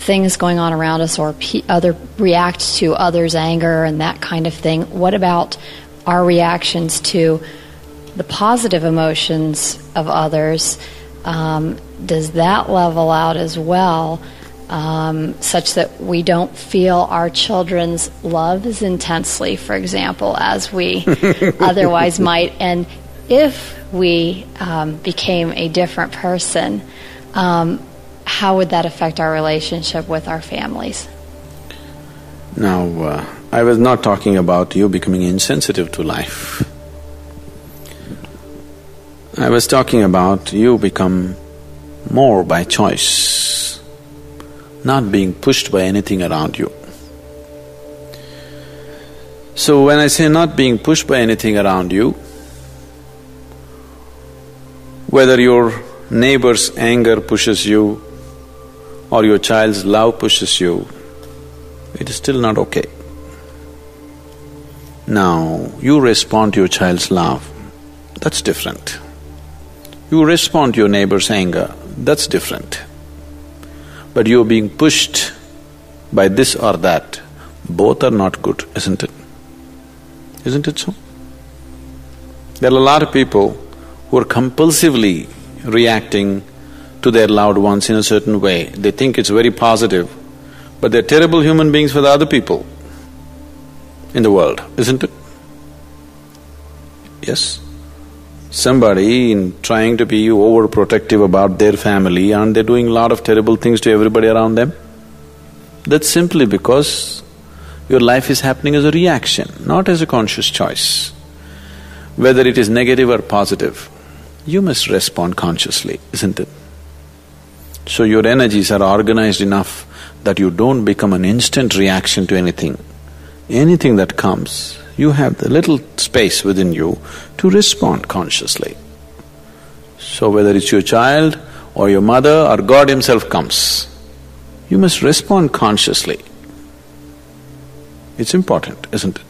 things going on around us or pe- other react to others' anger and that kind of thing. What about our reactions to the positive emotions of others? Um, does that level out as well? um, such that we don't feel our children's love as intensely, for example, as we otherwise might. And if we um, became a different person, um, how would that affect our relationship with our families? Now, uh, I was not talking about you becoming insensitive to life. I was talking about you become more by choice not being pushed by anything around you. So when I say not being pushed by anything around you, whether your neighbor's anger pushes you or your child's love pushes you, it is still not okay. Now, you respond to your child's love, that's different. You respond to your neighbor's anger, that's different but you're being pushed by this or that, both are not good, isn't it? Isn't it so? There are a lot of people who are compulsively reacting to their loved ones in a certain way. They think it's very positive, but they're terrible human beings for the other people in the world, isn't it? Yes? somebody in trying to be overprotective about their family and they're doing a lot of terrible things to everybody around them? That's simply because your life is happening as a reaction, not as a conscious choice. Whether it is negative or positive, you must respond consciously, isn't it? So your energies are organized enough that you don't become an instant reaction to anything. Anything that comes, you have the little space within you to respond consciously. So whether it's your child or your mother or God himself comes, you must respond consciously. It's important, isn't it?